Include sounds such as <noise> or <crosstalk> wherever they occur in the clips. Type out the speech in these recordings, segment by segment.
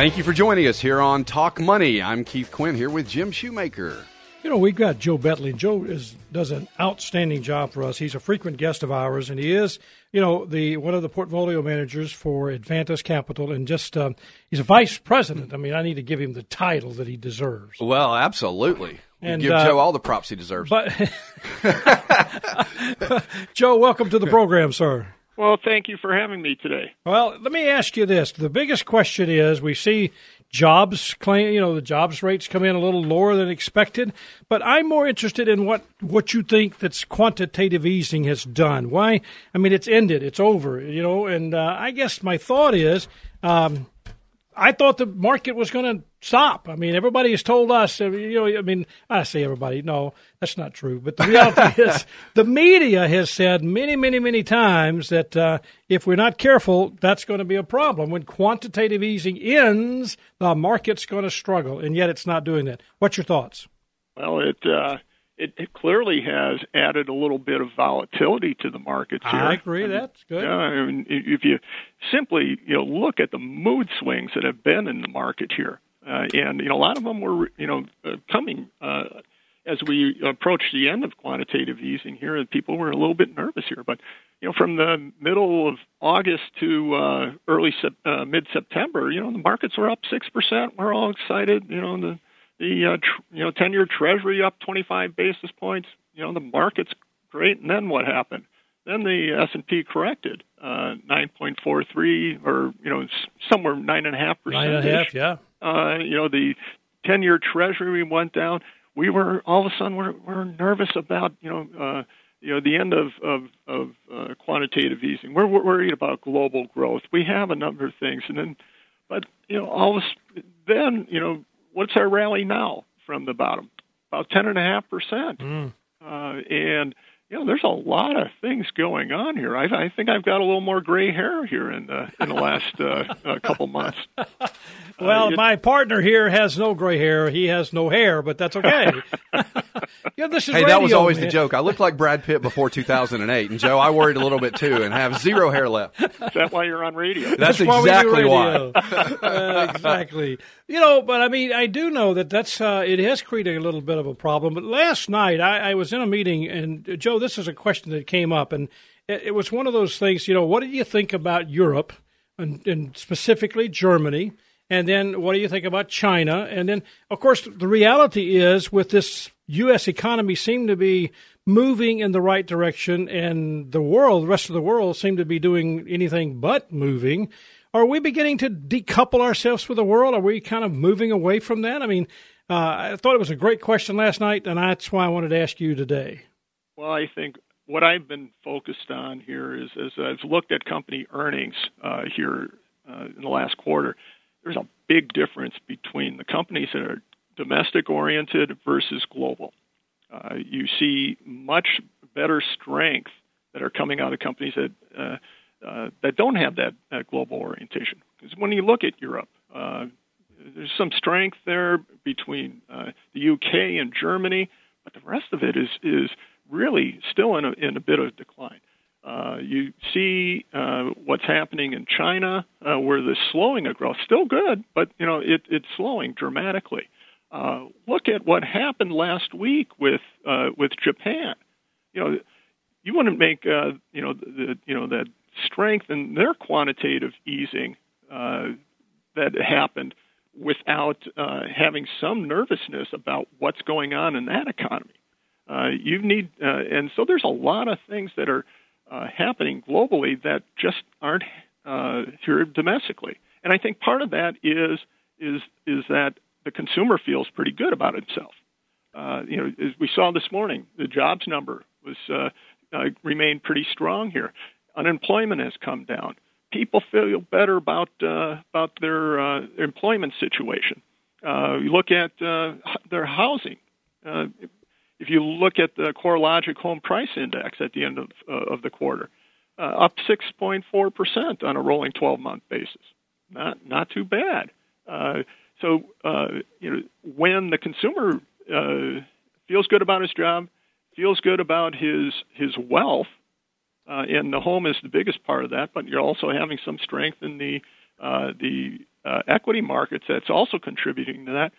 Thank you for joining us here on Talk Money. I'm Keith Quinn here with Jim Shoemaker. You know, we've got Joe Betlej. Joe is does an outstanding job for us. He's a frequent guest of ours, and he is, you know, the one of the portfolio managers for Advantus Capital, and just uh, he's a vice president. I mean, I need to give him the title that he deserves. Well, absolutely. And, give uh, Joe all the props he deserves. But <laughs> <laughs> Joe, welcome to the program, sir. Well, thank you for having me today. Well, let me ask you this: the biggest question is we see jobs claim, you know, the jobs rates come in a little lower than expected, but I'm more interested in what what you think that's quantitative easing has done. Why? I mean, it's ended, it's over, you know, and uh, I guess my thought is. Um, I thought the market was going to stop. I mean, everybody has told us, uh, you know, I mean, I say everybody, no, that's not true. But the reality <laughs> is, the media has said many, many, many times that uh, if we're not careful, that's going to be a problem. When quantitative easing ends, the market's going to struggle, and yet it's not doing that. What's your thoughts? Well, it uh, it, it clearly has added a little bit of volatility to the markets here. I agree. That's good. Yeah, I mean, if you simply you know look at the mood swings that have been in the market here, uh, and you know a lot of them were you know uh, coming uh, as we approach the end of quantitative easing here, and people were a little bit nervous here. But you know, from the middle of August to uh, early sep- uh, mid September, you know, the markets were up six percent. We're all excited. You know, the the uh, tr- you know ten year Treasury up 25 basis points. You know, the market's great. And then what happened? Then the S and P corrected uh, 9.43, or you know, somewhere nine and a half percent. Nine and a half, yeah. Uh, you know, the 10 year Treasury went down. We were all of a sudden we're, we're nervous about you know. Uh, you know the end of of, of uh, quantitative easing. We're, we're worried about global growth. We have a number of things, and then, but you know, all of a, then you know, what's our rally now from the bottom? About ten and a half percent. Mm. Uh, and you know, there's a lot of things going on here. I, I think I've got a little more gray hair here in the in the last uh, uh, couple months. <laughs> Well, Uh, my partner here has no gray hair. He has no hair, but that's okay. <laughs> yeah, this is hey, that was always man. the joke. I looked like Brad Pitt before 2008, and Joe, I worried a little bit too, and have zero hair left. Is that why you're on radio? That's, why we do exactly why. radio. <laughs> Uh, exactly. You know, but I mean, I do know that that's uh, it has created a little bit of a problem. But last night, I, I was in a meeting, and uh, Joe, this is a question that came up, and it, it was one of those things. You know, what do you think about Europe, and, and specifically Germany? And then what do you think about China? And then, of course, the reality is with this U.S. economy seem to be moving in the right direction, and the world, the rest of the world, seem to be doing anything but moving. Are we beginning to decouple ourselves from the world? Are we kind of moving away from that? I mean, uh, I thought it was a great question last night, and that's why I wanted to ask you today. Well, I think what I've been focused on here is as I've looked at company earnings uh, here uh, in the last quarter, there's a big difference between the companies that are domestic oriented versus global. Uh, you see much better strength that are coming out of companies that uh, uh, that don't have that, that global orientation. Because when you look at Europe, uh, there's some strength there between uh, the UK and Germany, but the rest of it is is really still in a, in a bit of decline. Uh, you see uh, what's happening in China, uh, where the slowing of growth still good, but you know it, it's slowing dramatically. Uh, look at what happened last week with uh, with Japan. You know, you wouldn't make you know the you know that strength in their quantitative easing that happened without having some nervousness about what's going on in that economy. You need, and so there's a lot of things that are uh, happening globally that just aren't uh, here domestically. And I think part of that is is is that the consumer feels pretty good about himself. Uh, you know, as we saw this morning, the jobs number was uh, uh, remained pretty strong here. Unemployment has come down. People feel better about uh, about their uh, employment situation. Uh, you look at uh, their housing. Uh, if you look at the CoreLogic Home Price Index at the end of uh, of the quarter, uh, up 6.4 percent on a rolling 12-month basis. Not not too bad. Uh, so uh, you know when the consumer uh, feels good about his job, feels good about his his wealth, uh, and the home is the biggest part of that. But you're also having some strength in the uh, the equity markets that's also contributing to that.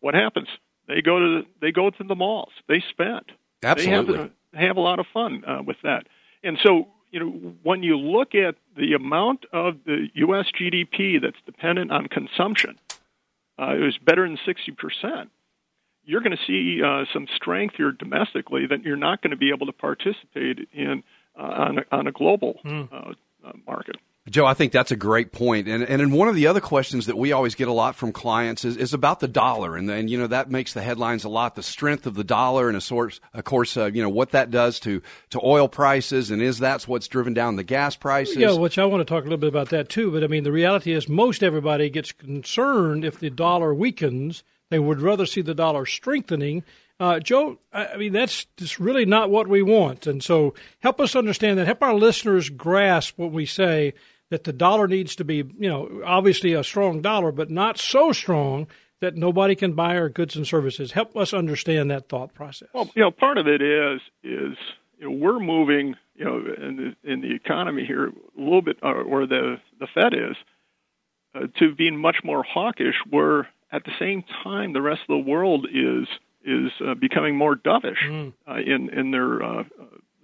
What happens? They go to the, they go to the malls. They spend. Absolutely. They have, have a lot of fun uh, with that. And so, you know, when you look at the amount of the U.S. GDP that's dependent on consumption, uh, it was better than 60 percent. You're going to see uh, some strength here domestically that you're not going to be able to participate in uh, on, a, on a global mm. market. Joe, I think that's a great point. And, and one of the other questions that we always get a lot from clients is, is about the dollar. And, and, you know, that makes the headlines a lot, the strength of the dollar and, a source, of course, uh, you know, what that does to, to oil prices. And is that what's driven down the gas prices? Yeah, which I want to talk a little bit about that too. But I mean, the reality is most everybody gets concerned if the dollar weakens. They would rather see the dollar strengthening. Uh, Joe, I mean, that's just really not what we want. And so help us understand that. Help our listeners grasp what we say that the dollar needs to be, you know, obviously a strong dollar, but not so strong that nobody can buy our goods and services. Help us understand that thought process. Well, you know, part of it is is you know, we're moving, you know, in the, in the economy here a little bit, or, or the the Fed is, uh, to being much more hawkish. Where at the same time, the rest of the world is is uh, becoming more dovish mm. uh, in in their uh,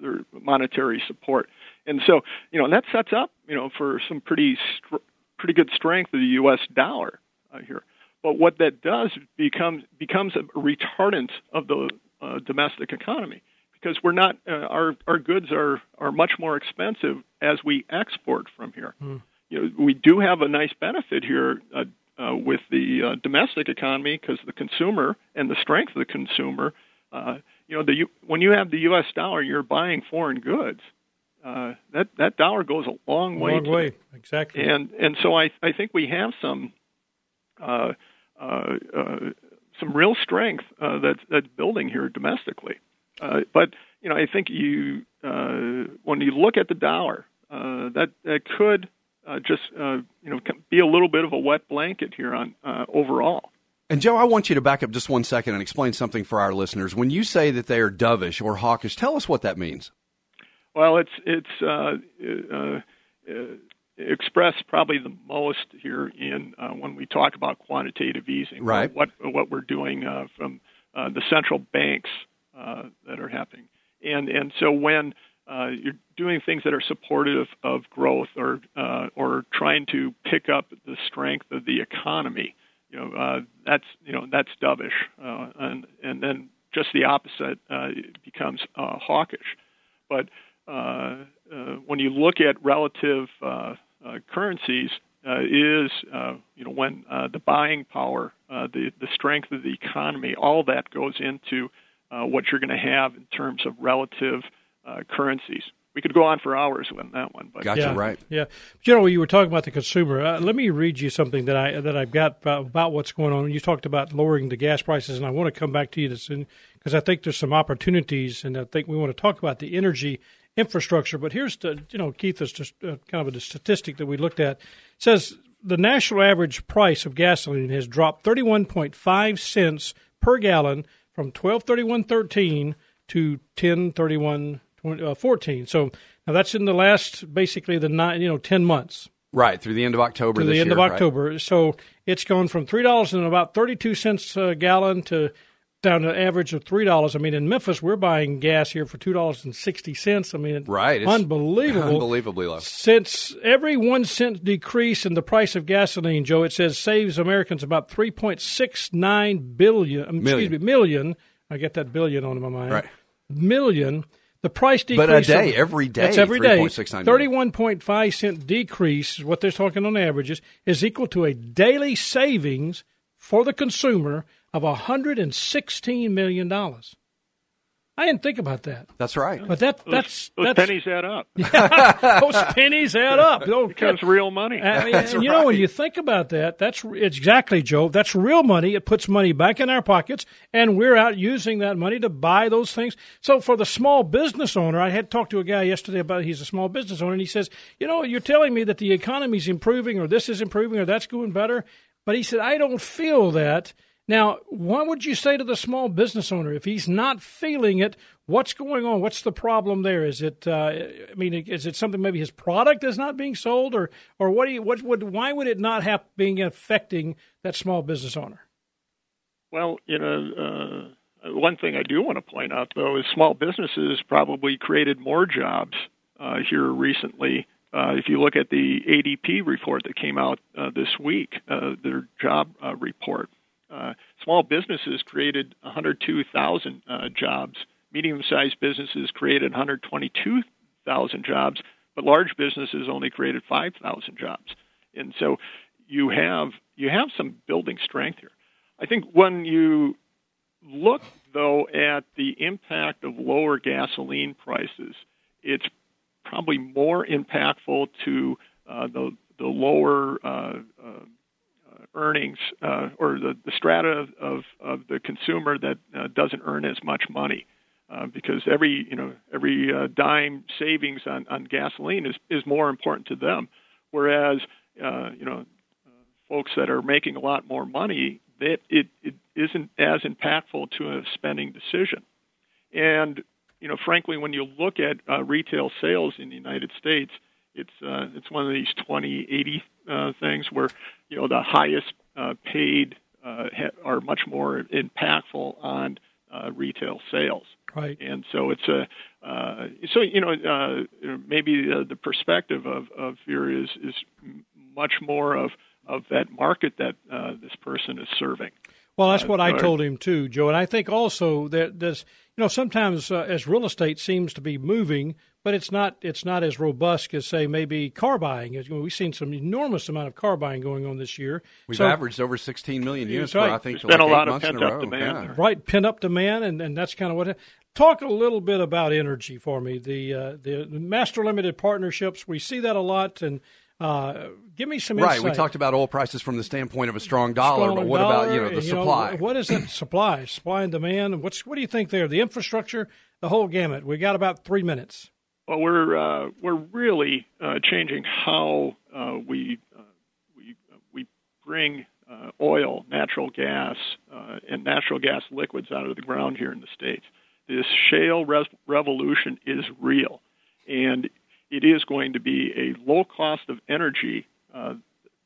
their monetary support. And so, you know, and that sets up, you know, for some pretty str- pretty good strength of the U.S. dollar uh, here. But what that does becomes becomes a retardant of the uh, domestic economy because we're not uh, our our goods are are much more expensive as we export from here. Mm. You know, we do have a nice benefit here uh, uh, with the uh, domestic economy because the consumer and the strength of the consumer. Uh, you know, the when you have the U.S. dollar, you're buying foreign goods uh, that that dollar goes a long way. Long way, exactly. And and so I I think we have some uh, uh, uh, some real strength uh, that's that's building here domestically. Uh, but you know I think you uh, when you look at the dollar, uh, that that could uh, just uh, you know be a little bit of a wet blanket here on uh, overall. And Joe, I want you to back up just one second and explain something for our listeners. When you say that they are dovish or hawkish, tell us what that means. Well, it's it's uh, uh, uh, expressed probably the most here in uh, when we talk about quantitative easing. Right. What what we're doing uh, from uh, the central banks uh, that are happening, and and so when uh, you're doing things that are supportive of growth or uh, or trying to pick up the strength of the economy, you know uh, that's you know that's dovish, uh, and and then just the opposite uh, becomes uh, hawkish. But Uh, uh, when you look at relative uh, uh currencies, is you know when the buying power, the the strength of the economy, all that goes into what you're going to have in terms of relative currencies we could go on for hours on that one. But gotcha, yeah, right? Yeah, you know, you were talking about the consumer. Uh, let me read you something that I that I've got about, about, what's going on. You talked about lowering the gas prices, and I want to come back to you this because I think there's some opportunities, and I think we want to talk about the energy infrastructure. But here's the, you know, Keith is just uh, kind of a statistic that we looked at. It says the national average price of gasoline has dropped 31.5 cents per gallon from 1231.13 to 1031.14. Uh, so now that's in the last basically the nine, you know, 10 months. Right through the end of October. To the end year, of October. Right? So it's gone from three dollars and about thirty-two cents a gallon to down to an average of three dollars. I mean, in Memphis, we're buying gas here for two dollars and sixty cents. I mean, right, it's unbelievable, unbelievably low. Since every one cent decrease in the price of gasoline, Joe, it says saves Americans about three point six nine billion. Um, million. Excuse me, million. I get that billion on my mind. Right, million. The price decrease. But a day, of, every day. That's every day. 31.5 cent decrease, what they're talking on averages, is equal to a daily savings for the consumer of $116 million. I didn't think about that. That's right. But that that's those, those that's, pennies add up. Yeah, <laughs> those pennies add up. It becomes real money. I mean, <laughs> you right. know, when you think about that, that's exactly Joe. That's real money. It puts money back in our pockets, and we're out using that money to buy those things. So for the small business owner, I had talked to a guy yesterday about he's a small business owner, and he says, you know, you're telling me that the economy's improving, or this is improving, or that's going better, but he said I don't feel that Now, what would you say to the small business owner if he's not feeling it? What's going on? What's the problem there? Is it? Uh, I mean, is it something maybe his product is not being sold, or or what? Do you, what would? Why would it not have being affecting that small business owner? Well, you know, uh, one thing I do want to point out though is small businesses probably created more jobs uh, here recently. Uh, if you look at the ADP report that came out uh, this week, uh, their job uh, report, uh, small businesses created 102,000 uh, jobs. Medium-sized businesses created 122,000 jobs, but large businesses only created 5,000 jobs. And so you have you have some building strength here. I think when you look though at the impact of lower gasoline prices, it's probably more impactful to uh, the the lower uh, uh, earnings uh, or the, the strata of, of, of the consumer that uh, doesn't earn as much money. Uh, because every you know every uh, dime savings on, on gasoline is, is more important to them, whereas uh, you know uh, folks that are making a lot more money that it, it isn't as impactful to a spending decision. And you know, frankly, when you look at uh, retail sales in the United States, it's uh, it's one of these 2080 uh, things where you know the highest uh, paid uh, ha- are much more impactful on uh, retail sales. Right. And so it's a uh, so you know uh, maybe uh, the perspective of of here is is much more of of that market that uh, this person is serving. Well, that's what I told him too, Joe. And I think also that there's, you know, sometimes uh, as real estate seems to be moving, but it's not it's not as robust as say maybe car buying. We've seen some enormous amount of car buying going on this year. We've so, averaged over 16 million units. Right. For, I think there's been like a lot of pent up demand. Yeah. Right, pent up demand, and, and that's kind of what. Talk a little bit about energy for me. The uh, the master limited partnerships. We see that a lot, and uh, give me some right. We talked about oil prices from the standpoint of a strong dollar, Strong but what dollar, about you know the you supply? Know, what is it? supply, supply and demand. What's what do you think there? The infrastructure, the whole gamut. We got about three minutes. Well, we're uh, we're really uh, changing how uh, we uh, we we bring uh, oil, natural gas, uh, and natural gas liquids out of the ground here in the states. This shale res- revolution is real, and it is going to be a low cost of energy uh,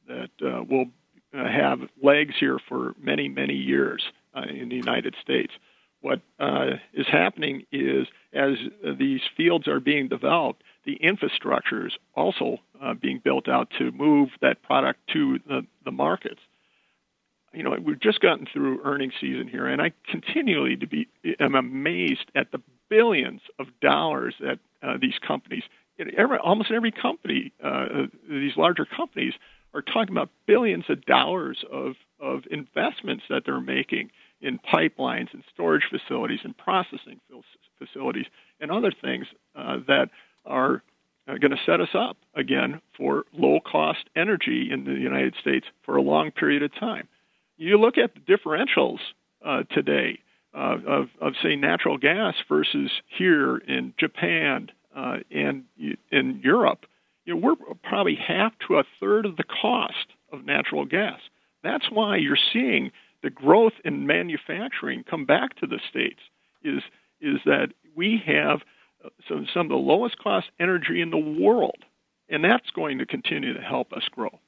that uh, will uh, have legs here for many, many years uh, in the United States. What uh, is happening is as these fields are being developed, the infrastructure is also being built out to move that product to the, the markets you know, we've just gotten through earnings season here, and I continually to be am amazed at the billions of dollars that uh, these companies every, almost every company, uh, these larger companies, are talking about billions of dollars of, of investments that they're making in pipelines and storage facilities and processing facilities and other things uh, that are uh, going to set us up again for low cost energy in the United States for a long period of time. You look at the differentials uh, today uh, of, of, say, natural gas versus here in Japan uh, and in Europe, you know, we're probably half to a third of the cost of natural gas. That's why you're seeing the growth in manufacturing come back to the states. Is is that we have some some of the lowest cost energy in the world, and that's going to continue to help us grow.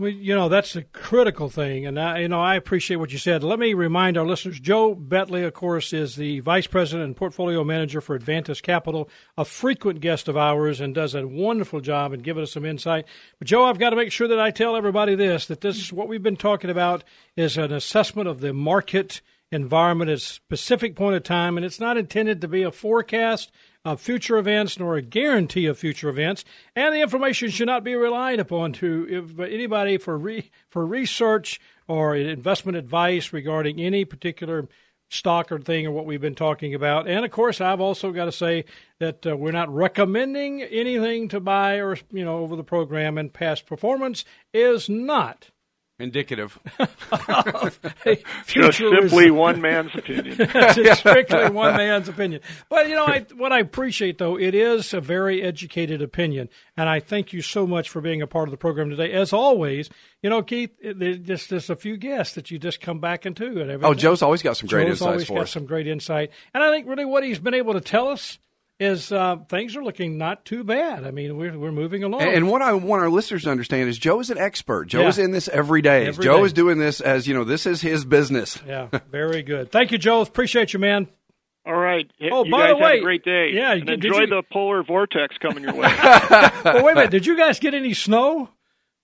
Well, you know that's a critical thing, and I, you know I appreciate what you said. Let me remind our listeners: Joe Betlej, of course, is the vice president and portfolio manager for Advantus Capital, a frequent guest of ours, and does a wonderful job in giving us some insight. But Joe, I've got to make sure that I tell everybody this: that this what we've been talking about is an assessment of the market environment at a specific point of time, and it's not intended to be a forecast of future events nor a guarantee of future events, and the information should not be relied upon to anybody for re, for research or investment advice regarding any particular stock or thing or what we've been talking about. And of course, I've also got to say that uh, we're not recommending anything to buy or you know over the program, and past performance is not Indicative. <laughs> Just simply one man's opinion. <laughs> Just strictly one man's opinion. But you know, I, what I appreciate though, it is a very educated opinion, and I thank you so much for being a part of the program today. As always, you know, Keith, there's just there's a few guests that you just come back into. And oh, everything. oh, Joe's always got some great Joe's insights always for got us. some great insight, and I think really what he's been able to tell us is uh, things are looking not too bad. I mean, we're we're moving along. And, and what I want our listeners to understand is Joe is an expert. Joe Yeah. is in this every day. Every Joe day. is doing this as you know. This is his business. <laughs> yeah, very good. Thank you, Joe. Appreciate you, man. All right. Oh, you by guys the way- have a great day. Yeah, and did enjoy you- the polar vortex coming your <laughs> way. Oh, wait a minute. <laughs> Did you guys get any snow?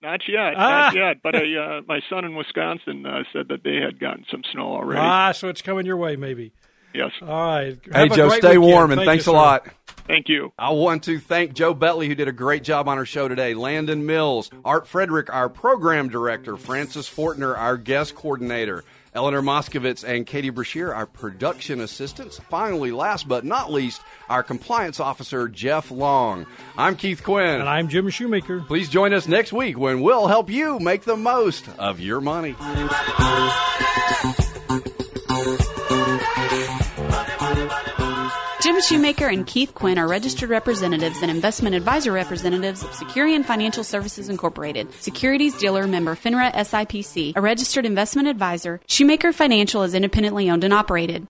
not yet, Ah. not yet. But I, uh, my son in Wisconsin uh, said that they had gotten some snow already. Ah, so it's coming your way, maybe. Yes. All right. Hey Have a Joe, stay weekend. warm and Thank thanks you, a sir. lot. Thank you. I want to thank Joe Betlej, who did a great job on our show today. Landon Mills, Art Frederick, our program director, Francis Fortner, our guest coordinator, Eleanor Moskovitz, and Katie Brashear, our production assistants. Finally, last but not least, our compliance officer, Jeff Long. I'm Keith Quinn. And I'm Jim Shoemaker. Please join us next week when we'll help you make the most of your money. Shoemaker and Keith Quinn are registered representatives and investment advisor representatives of Securian Financial Services Incorporated, securities dealer member FINRA SIPC, a registered investment advisor. Shoemaker Financial is independently owned and operated.